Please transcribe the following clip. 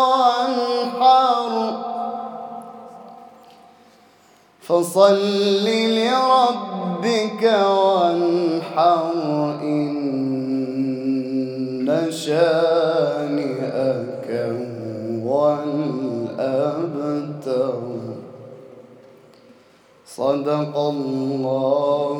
وانحر فصل لربك وانحر إن شانئك هو الأبتر. صدق الله